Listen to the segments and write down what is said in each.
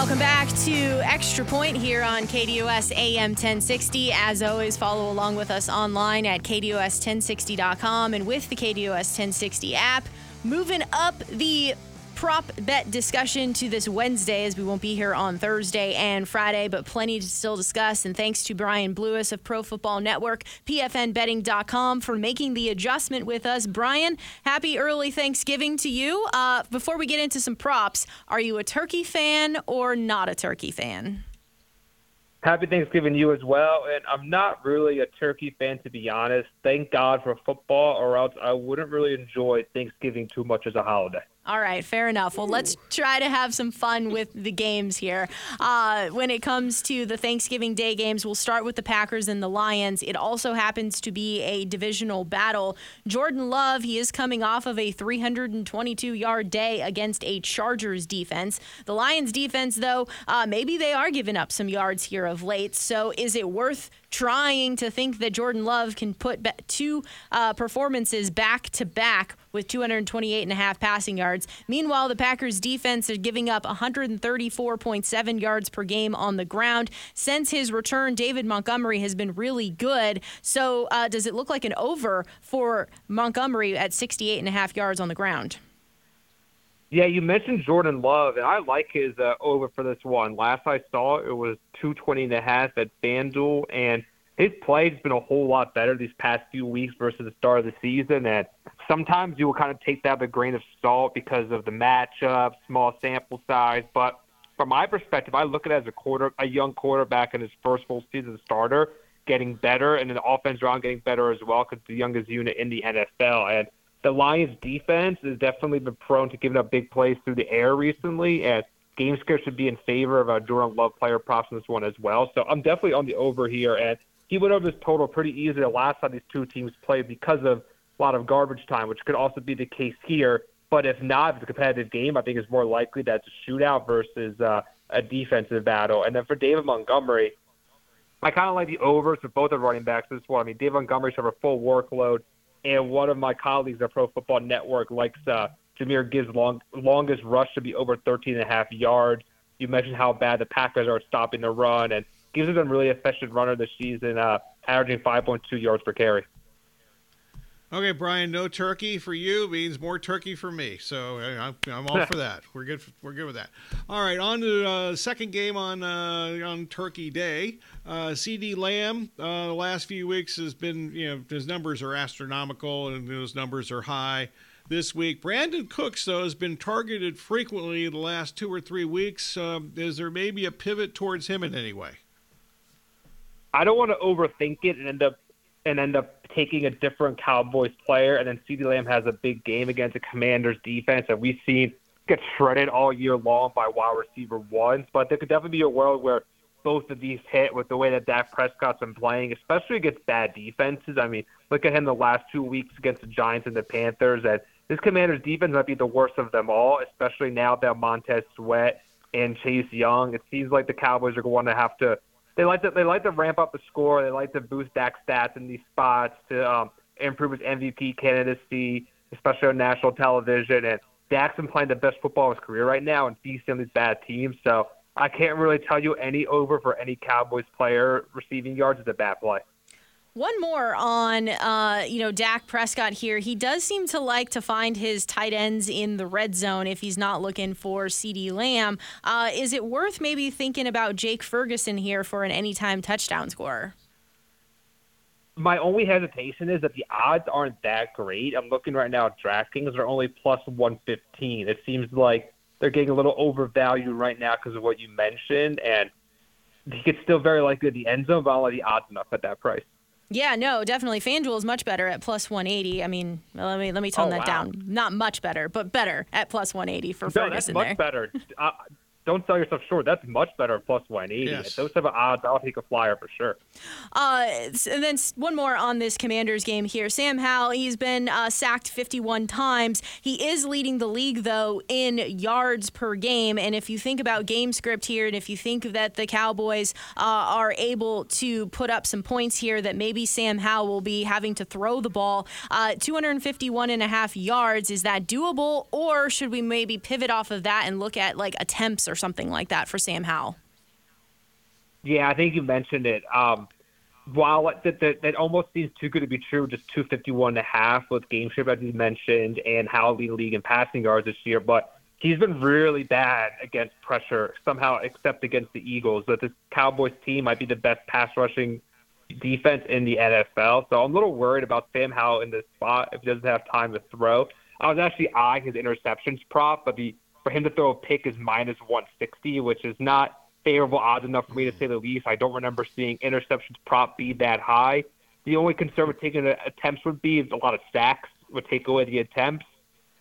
Welcome back to Extra Point here on KDOS AM 1060. As always, follow along with us online at KDOS1060.com and with the KDOS 1060 app. Moving up the prop bet discussion to this Wednesday, as we won't be here on Thursday and Friday, but plenty to still discuss. And thanks to Brian Blewis of Pro Football Network, PFNBetting.com, for making the adjustment with us. Brian, happy early Thanksgiving to you. Uh, before we get into some props, are you a turkey fan or not a turkey fan? Happy Thanksgiving to you as well. And I'm not really a turkey fan, to be honest. Thank God for football, or else I wouldn't really enjoy Thanksgiving too much as a holiday. All right, fair enough. Well, let's try to have some fun with the games here. Uh, when it comes to the Thanksgiving Day games, we'll start with the Packers and the Lions. It also happens to be a divisional battle. Jordan Love, he is coming off of a 322 yard day against a Chargers defense. The Lions defense, though, uh, maybe they are giving up some yards here of late. So is it worth trying to think that Jordan Love can put two uh, performances back to back with 228 and a half passing yards. Meanwhile, the Packers defense is giving up 134.7 yards per game on the ground. Since his return, David Montgomery has been really good. So, uh, does it look like an over for Montgomery at 68 and a half yards on the ground? Yeah, you mentioned Jordan Love, and I like his uh, over for this one. Last I saw, it was 220 and a half at FanDuel, and his play has been a whole lot better these past few weeks versus the start of the season. And sometimes you will kind of take that with a grain of salt because of the matchup, small sample size. But from my perspective, I look at it as a quarter, a young quarterback in his first full season starter, getting better, and the offense around getting better as well because the youngest unit in the NFL. And the Lions defense has definitely been prone to giving up big plays through the air recently, and game script should be in favor of a Jordan Love player props in this one as well. So I'm definitely on the over here, and he went over this total pretty easily the last time these two teams played because of a lot of garbage time, which could also be the case here. But if not, if it's a competitive game, I think it's more likely that it's a shootout versus uh, a defensive battle. And then for David Montgomery, I kind of like the overs for both of the running backs this one. I mean, David Montgomery should have a full workload and one of my colleagues at Pro Football Network likes uh, Jahmyr Gibbs' long, longest rush to be over 13 and a half yards. You mentioned how bad the Packers are stopping the run, and Gibbs has been really efficient runner this season, uh, averaging 5.2 yards per carry. Okay, Brian, no turkey for you means more turkey for me. So I'm, I'm all for that. We're good. For, we're good with that. All right, on to uh, second game on uh, on Turkey Day. Uh, CeeDee Lamb, uh, the last few weeks has been, you know, his numbers are astronomical and those numbers are high this week. Brandin Cooks, though, has been targeted frequently the last two or three weeks. Um, is there maybe a pivot towards him in any way? I don't want to overthink it and end up and end up taking a different Cowboys player, and then CeeDee Lamb has a big game against the Commanders defense that we've seen get shredded all year long by wide receiver ones. But there could definitely be a world where both of these hit with the way that Dak Prescott's been playing, especially against bad defenses. I mean, look at him the last two weeks against the Giants and the Panthers, and this Commanders defense might be the worst of them all, especially now that Montez Sweat and Chase Young. It seems like the Cowboys are going to have to they like to they like to ramp up the score. They like to boost Dak's stats in these spots to um, improve his MVP candidacy, especially on national television. And Dak's been playing the best football of his career right now and feasting on these bad teams. So I can't really tell you any over for any Cowboys player receiving yards is a bad play. One more on, uh, you know, Dak Prescott here. He does seem to like to find his tight ends in the red zone if he's not looking for CeeDee Lamb. Uh, is it worth maybe thinking about Jake Ferguson here for an anytime touchdown scorer? My only hesitation is that the odds aren't that great. I'm looking right now at DraftKings; they're only plus 115. It seems like they're getting a little overvalued right now because of what you mentioned, and he could still very likely at the end zone, but I'll let the odds enough at that price. Yeah, no, definitely. FanDuel is much better at plus 180. I mean, let me let me tone oh, that wow. down. Not much better, but better at plus 180 for no, Ferguson. That's much there. better. Uh, don't sell yourself short. That's much better at plus 180. Yes. Those type of odds, I'll take a flyer for sure. Uh, and then one more on this Commanders game here. Sam Howell, he's been uh, sacked 51 times. He is leading the league, though, in yards per game. And if you think about game script here, and if you think that the Cowboys uh, are able to put up some points here, that maybe Sam Howell will be having to throw the ball, uh, 251 and a half yards, is that doable? Or should we maybe pivot off of that and look at like attempts or something like that for Sam Howell. Yeah, I think you mentioned it. Um, while that, that, that almost seems too good to be true, just 251 and a half with game shape, as you mentioned, and Howell leading league in passing yards this year. But he's been really bad against pressure somehow, except against the Eagles. That this Cowboys team might be the best pass rushing defense in the NFL. So I'm a little worried about Sam Howell in this spot if he doesn't have time to throw. I was actually eyeing his interceptions prop, but the for him to throw a pick is minus 160, which is not favorable odds enough for me to mm-hmm. say the least. I don't remember seeing interceptions prop be that high. The only concern with taking the attempts would be a lot of sacks would take away the attempts.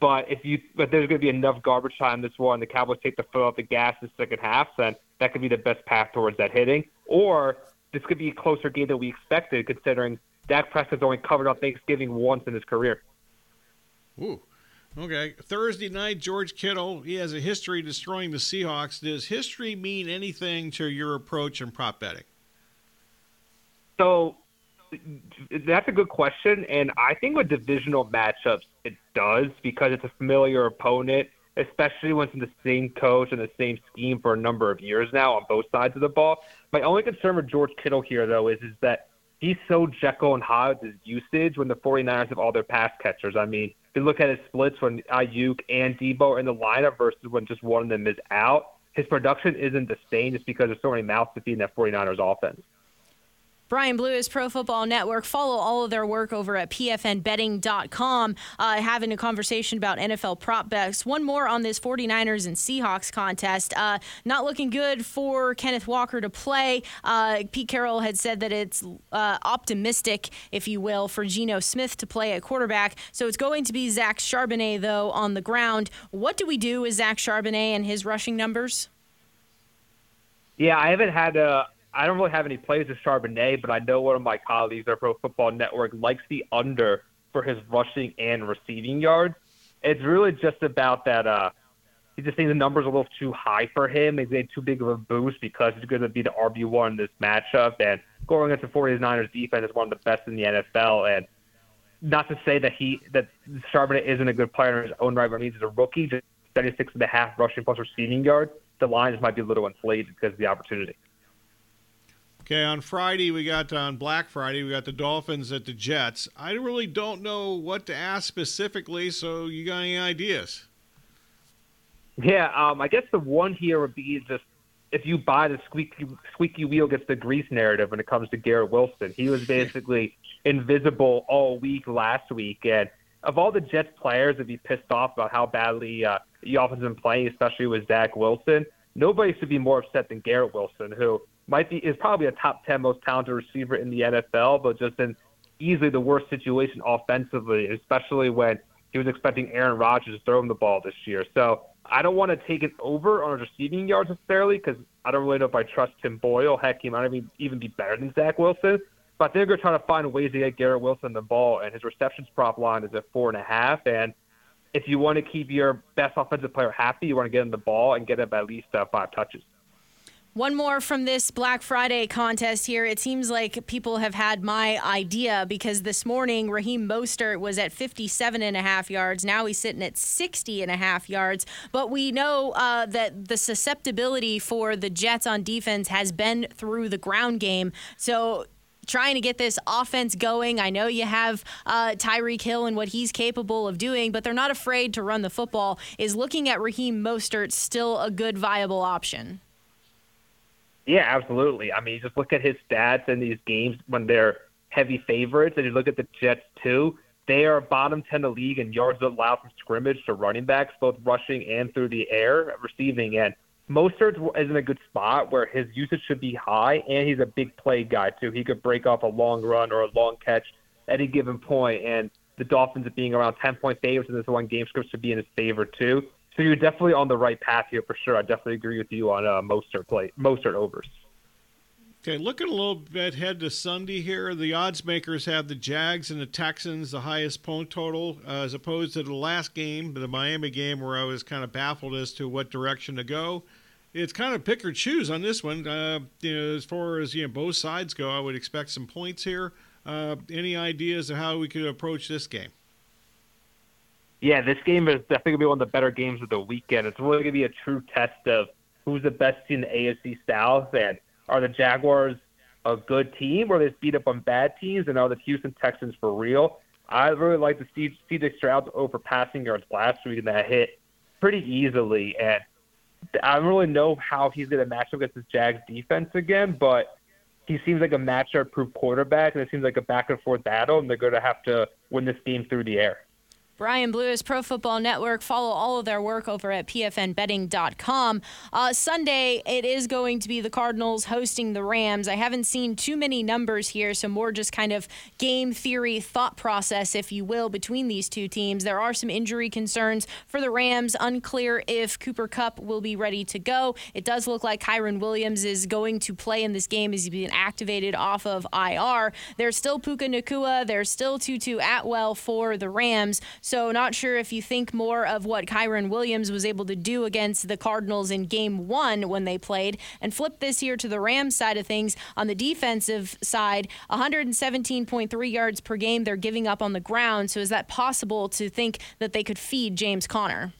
But if you, but there's going to be enough garbage time this one. And the Cowboys take the foot off the gas in the second half, then that could be the best path towards that hitting. Or this could be a closer game than we expected, considering Dak Prescott's only covered on Thanksgiving once in his career. Ooh. Okay. Thursday night, George Kittle, he has a history destroying the Seahawks. Does history mean anything to your approach in prop betting? So that's a good question. And I think with divisional matchups, it does because it's a familiar opponent, especially when it's in the same coach and the same scheme for a number of years now on both sides of the ball. My only concern with George Kittle here, though, is, is that he's so Jekyll and Hyde with his usage when the 49ers have all their pass catchers. I mean, you look at his splits when Aiyuk and Deebo are in the lineup versus when just one of them is out, his production isn't the same just because there's so many mouths to feed in that 49ers offense. Brian Blewis Pro Football Network. Follow all of their work over at pfnbetting.com. Uh, having a conversation about NFL prop bets. One more on this 49ers and Seahawks contest. Uh, not looking good for Kenneth Walker to play. Uh, Pete Carroll had said that it's uh, optimistic, if you will, for Geno Smith to play at quarterback. So it's going to be Zach Charbonnet, though, on the ground. What do we do with Zach Charbonnet and his rushing numbers? Yeah, I haven't had a I don't really have any plays with Charbonnet, but I know one of my colleagues at Pro Football Network likes the under for his rushing and receiving yards. It's really just about that. Uh, he just thinks the numbers a little too high for him. He's made too big of a boost because he's going to be the RB one in this matchup. And going against the 49ers defense is one of the best in the NFL. And not to say that he that Charbonnet isn't a good player in his own right, but he's a rookie, just 76 and a half rushing plus receiving yards. The lines might be a little inflated because of the opportunity. Okay, on Friday we got on Black Friday we got the Dolphins at the Jets. I really don't know what to ask specifically, so you got any ideas? Yeah, um, I guess the one here would be just if you buy the squeaky squeaky wheel gets the grease narrative when it comes to Garrett Wilson. He was basically invisible all week last week, and of all the Jets players to be pissed off about how badly uh, the offense has been playing, especially with Zach Wilson, nobody should be more upset than Garrett Wilson, who might be is probably a top ten most talented receiver in the NFL, but just in easily the worst situation offensively, especially when he was expecting Aaron Rodgers to throw him the ball this year. So I don't want to take it over on receiving yards necessarily because I don't really know if I trust Tim Boyle. Heck, he might even even be better than Zach Wilson. But I think they're trying to find ways to get Garrett Wilson the ball, and his receptions prop line is at four and a half. And if you want to keep your best offensive player happy, you want to get him the ball and get him at least uh, five touches. One more from this Black Friday contest here. It seems like people have had my idea because this morning Raheem Mostert was at 57 and a half yards. Now he's sitting at 60 and a half yards. But we know uh, that the susceptibility for the Jets on defense has been through the ground game. So trying to get this offense going. I know you have uh, Tyreek Hill and what he's capable of doing, but they're not afraid to run the football. Is looking at Raheem Mostert still a good viable option? Yeah, absolutely. I mean, you just look at his stats in these games when they're heavy favorites, and you look at the Jets too. They are bottom ten in the league in yards allowed from scrimmage to running backs, both rushing and through the air, receiving. And Mostert is in a good spot where his usage should be high, and he's a big play guy too. He could break off a long run or a long catch at any given point, and the Dolphins being around ten point favorites in this one game script should be in his favor too. So you're definitely on the right path here for sure. I definitely agree with you on uh, Mostert play Mostert overs. Okay, looking a little bit ahead to Sunday here. The odds makers have the Jags and the Texans the highest point total, uh, as opposed to the last game, the Miami game, where I was kind of baffled as to what direction to go. It's kind of pick or choose on this one. Uh, you know, as far as you know, both sides go, I would expect some points here. Uh, any ideas of how we could approach this game? Yeah, this game is definitely to be one of the better games of the weekend. It's really to be a true test of who's the best team in the AFC South, and are the Jaguars a good team, or they just beat up on bad teams, and are the Houston Texans for real? I really like to see CJ Stroud over passing yards last week, and that hit pretty easily. And I don't really know how he's to match up against this Jags defense again, but he seems like a matchup-proof quarterback, and it seems like a back-and-forth battle, and they're to have to win this game through the air. Brian Blewis, Pro Football Network. Follow all of their work over at pfnbetting.com. Uh, Sunday, it is going to be the Cardinals hosting the Rams. I haven't seen too many numbers here, so more just kind of game theory thought process, if you will, between these two teams. There are some injury concerns for the Rams. Unclear if Cooper Kupp will be ready to go. It does look like Kyren Williams is going to play in this game as he's been activated off of IR. There's still Puka Nacua. There's still Tutu Atwell for the Rams. Not sure if you think more of what Kyren Williams was able to do against the Cardinals in game one when they played, and flip this year to the Rams side of things. On the defensive side, 117.3 yards per game they're giving up on the ground. So, is that possible to think that they could feed James Conner?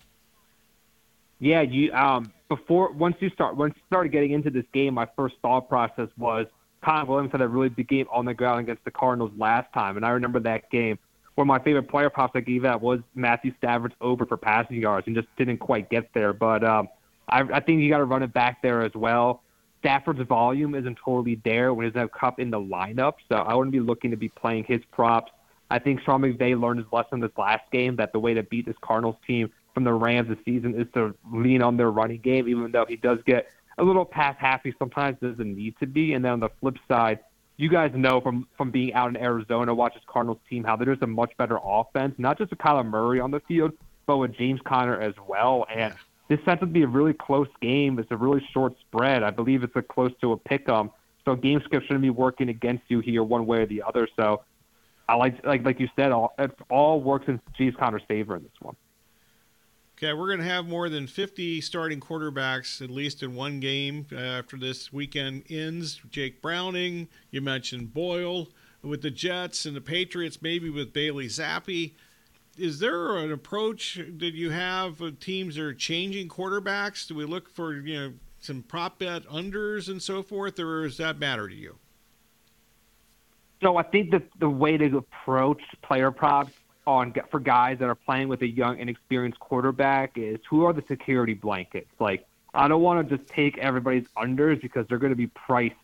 Yeah, you um before once you start once you started getting into this game, my first thought process was Conner Williams had a really big game on the ground against the Cardinals last time, and I remember that game one of my favorite player props I gave out was Matthew Stafford's over for passing yards and just didn't quite get there. But um, I, I think you got to run it back there as well. Stafford's volume isn't totally there when he doesn't Kupp in the lineup, so I wouldn't be looking to be playing his props. I think Sean McVay learned his lesson this last game that the way to beat this Cardinals team from the Rams this season is to lean on their running game, even though he does get a little pass happy sometimes doesn't need to be. And then on the flip side, you guys know from from being out in Arizona, watch this Cardinals team how there's a much better offense, not just with Kyler Murray on the field, but with James Conner as well. And this sets to be a really close game. It's a really short spread. I believe it's a close to a pick 'em. So game script shouldn't be working against you here one way or the other. So I like like like you said, all it all works in James Conner's favor in this one. Okay, we're going to have more than 50 starting quarterbacks, at least in one game uh, after this weekend ends. Jake Browning, you mentioned Boyle with the Jets and the Patriots, maybe with Bailey Zappe. Is there an approach that you have teams that are changing quarterbacks? Do we look for you know some prop bet unders and so forth, or does that matter to you? So I think that the way to approach player props on for guys that are playing with a young, inexperienced quarterback is who are the security blankets? Like, I don't want to just take everybody's unders because they're going to be priced.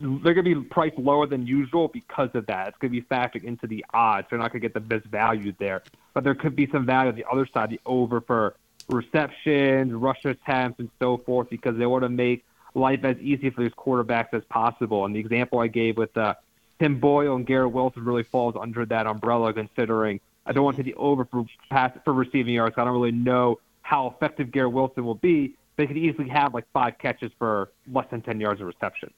They're going to be priced lower than usual because of that. It's going to be factored into the odds. They're not going to get the best value there, but there could be some value on the other side, the over for receptions, rush attempts, and so forth, because they want to make life as easy for these quarterbacks as possible. And the example I gave with uh, Tim Boyle and Garrett Wilson really falls under that umbrella, considering I don't want to the over for pass for receiving yards. I don't really know how effective Garrett Wilson will be. They could easily have like five catches for less than ten yards of reception.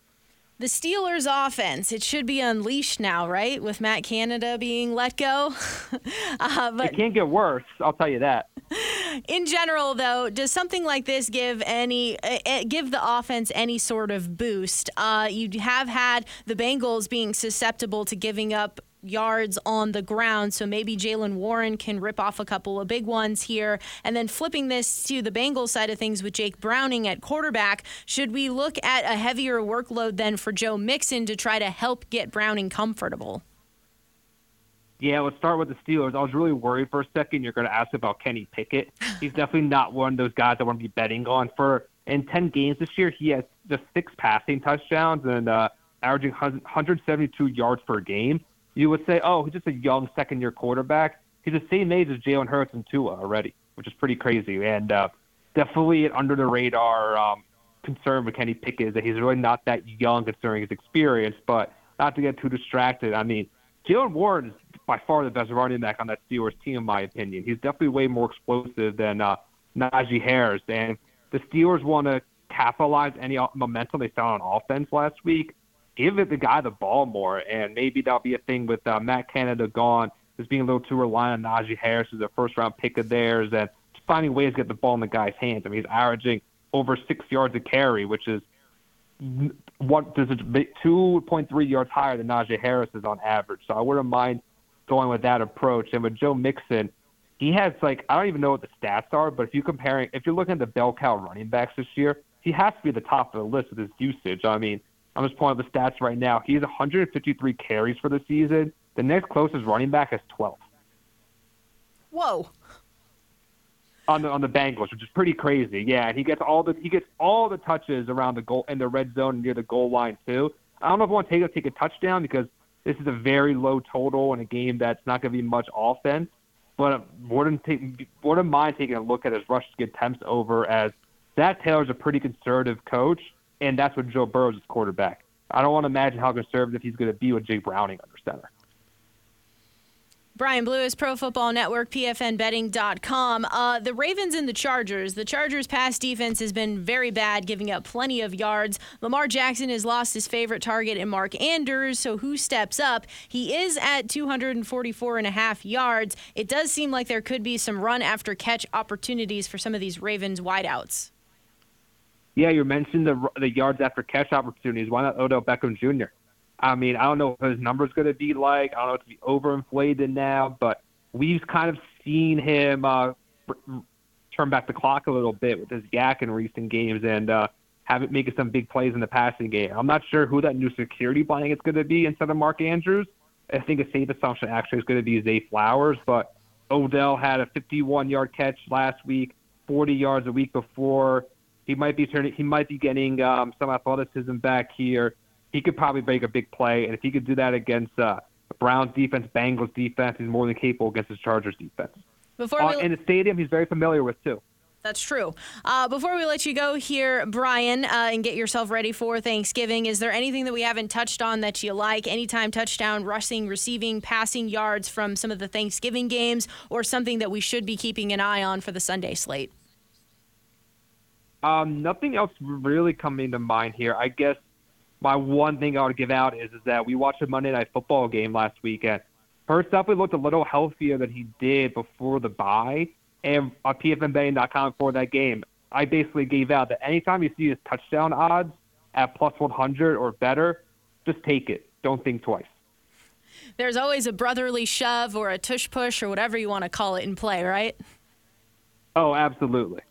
The Steelers' offense, it should be unleashed now, right? With Matt Canada being let go. uh, but it can't get worse, I'll tell you that. In general, though, does something like this give any uh, give the offense any sort of boost? Uh, you have had the Bengals being susceptible to giving up yards on the ground. So maybe Jaylen Warren can rip off a couple of big ones here. And then flipping this to the Bengals side of things with Jake Browning at quarterback, should we look at a heavier workload then for Joe Mixon to try to help get Browning comfortable? Yeah, let's start with the Steelers. I was really worried for a second. You're going to ask about Kenny Pickett. He's definitely not one of those guys I want to be betting on. For in 10 games this year, he has just six passing touchdowns and uh, averaging 172 yards per game you would say, oh, he's just a young second year quarterback. He's the same age as Jalen Hurts and Tua already, which is pretty crazy. And uh, definitely an under the radar um, concern with Kenny Pickett is that he's really not that young considering his experience, but not to get too distracted. I mean, Jaylen Warren is by far the best running back on that Steelers team, in my opinion. He's definitely way more explosive than uh, Najee Harris. And the Steelers want to capitalize any momentum they found on offense last week give it the guy the ball more, and maybe that'll be a thing with uh, Matt Canada gone, just being a little too reliant on Najee Harris as a first round pick of theirs, and just finding ways to get the ball in the guy's hands. I mean, he's averaging over six yards a carry, which is it two point three yards higher than Najee Harris is on average. So I wouldn't mind going with that approach. And with Joe Mixon, he has like I don't even know what the stats are, but if you comparing if you're looking at the bell cow running backs this year, he has to be at the top of the list with his usage. I mean, I'm just pulling up the stats right now. He has 153 carries for the season. The next closest running back has 12 Whoa. On the on the Bengals, which is pretty crazy. Yeah, and he gets all the he gets all the touches around the goal in the red zone near the goal line too. I don't know if I want to take a touchdown because this is a very low total in a game that's not going to be much offense. But wouldn't take wouldn't mind taking a look at his rush attempts over as Zac Taylor's a pretty conservative coach, and that's what Joe Burrow's quarterback. I don't want to imagine how conservative he's going to be with Jake Browning under center. Brian Blewis, Pro Football Network, PFNBetting.com. Uh, the Ravens and the Chargers. The Chargers' pass defense has been very bad, giving up plenty of yards. Lamar Jackson has lost his favorite target in Mark Andrews, so who steps up? He is at 244 and a half yards. It does seem like there could be some run after catch opportunities for some of these Ravens wideouts. Yeah, you mentioned the the yards after catch opportunities. Why not Odell Beckham Jr.? I mean, I don't know what his number's going to be like. I don't know if it's be overinflated now, but we've kind of seen him uh, turn back the clock a little bit with his YAC in recent games and uh, have it making some big plays in the passing game. I'm not sure who that new security blanket is going to be instead of Mark Andrews. I think a safe assumption actually is going to be Zay Flowers, but Odell had a 51-yard catch last week, 40 yards a week before. He might be turning. He might be getting um, some athleticism back here he could probably make a big play. And if he could do that against uh, Browns defense, Bengals defense, he's more than capable against the Chargers defense. Before uh, in the stadium, he's very familiar with too. That's true. Uh, before we let you go here, Brian, uh, and get yourself ready for Thanksgiving, is there anything that we haven't touched on that you like? Anytime touchdown, rushing, receiving, passing yards from some of the Thanksgiving games, or something that we should be keeping an eye on for the Sunday slate? Um, nothing else really coming to mind here. I guess my one thing I would give out is is that we watched a Monday Night Football game last weekend. First up, we looked a little healthier than he did before the bye, and on PFNBetting.com for that game, I basically gave out that anytime you see his touchdown odds at plus 100 or better, just take it. Don't think twice. There's always a brotherly shove or a tush push or whatever you want to call it in play, right? Oh, absolutely.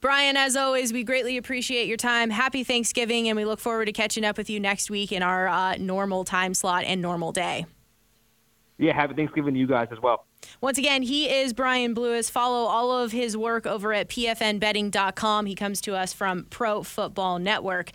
Brian, as always, we greatly appreciate your time. Happy Thanksgiving, and we look forward to catching up with you next week in our uh, normal time slot and normal day. Yeah, happy Thanksgiving to you guys as well. Once again, he is Brian Blewis. Follow all of his work over at pfnbetting.com. He comes to us from Pro Football Network.